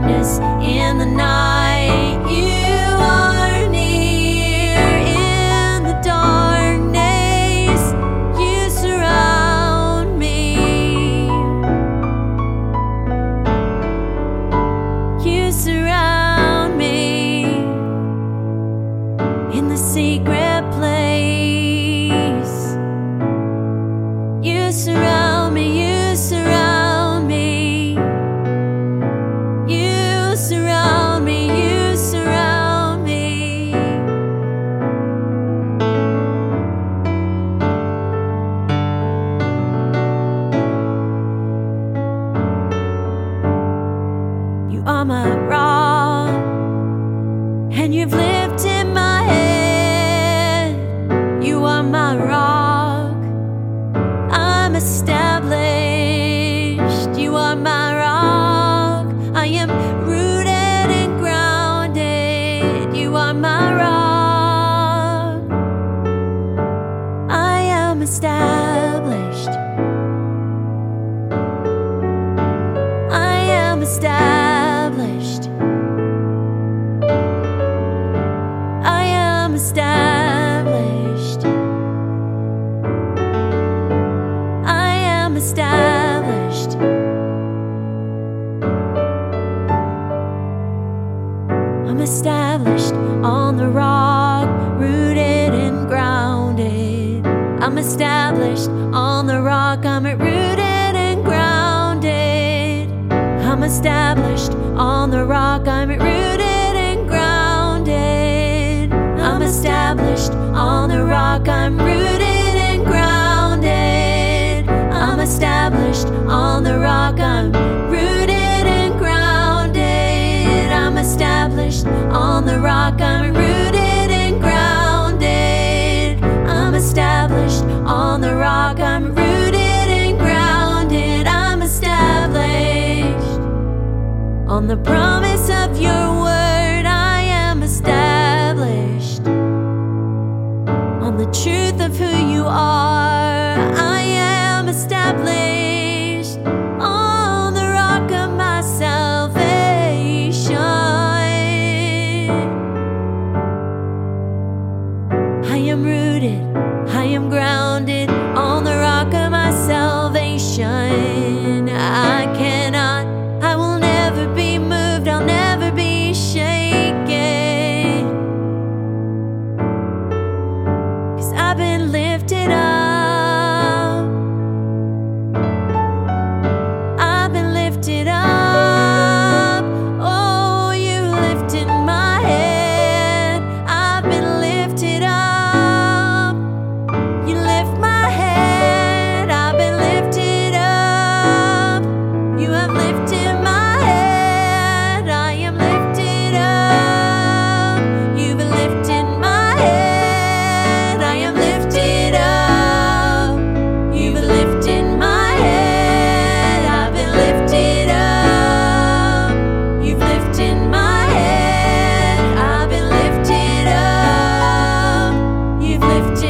darkness in the night. You Step. On the promise of your word, I am established. On the truth of who you are.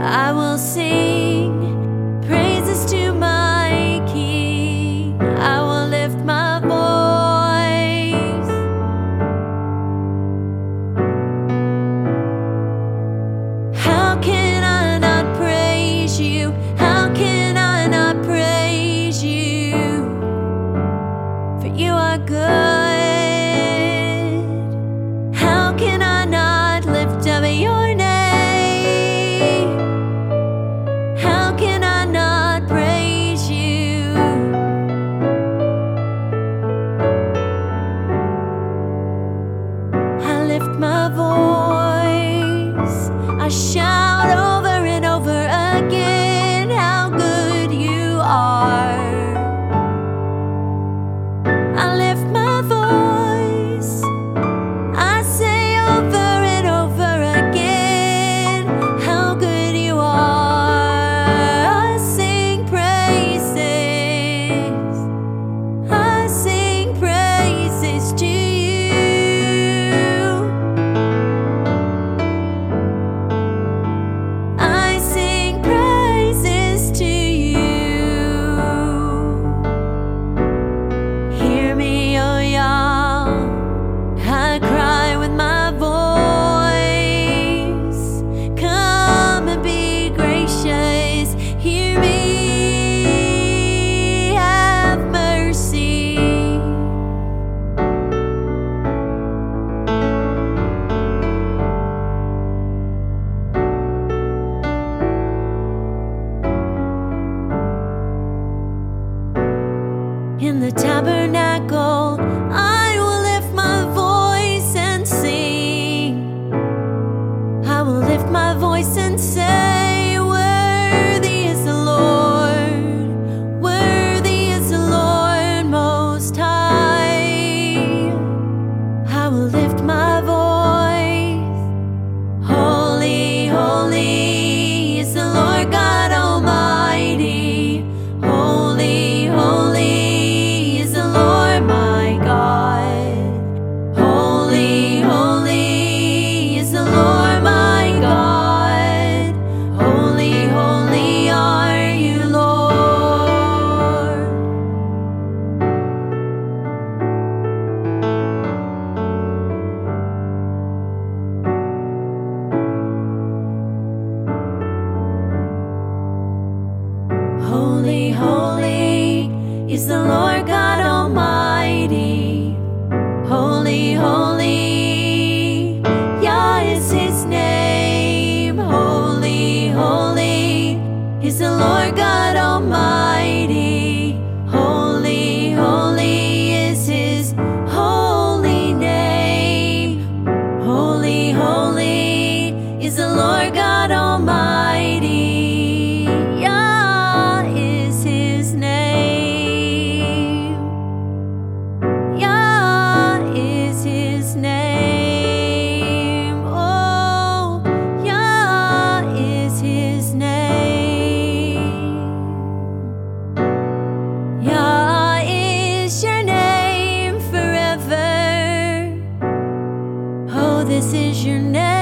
I will sing in the tabernacle. this is your name.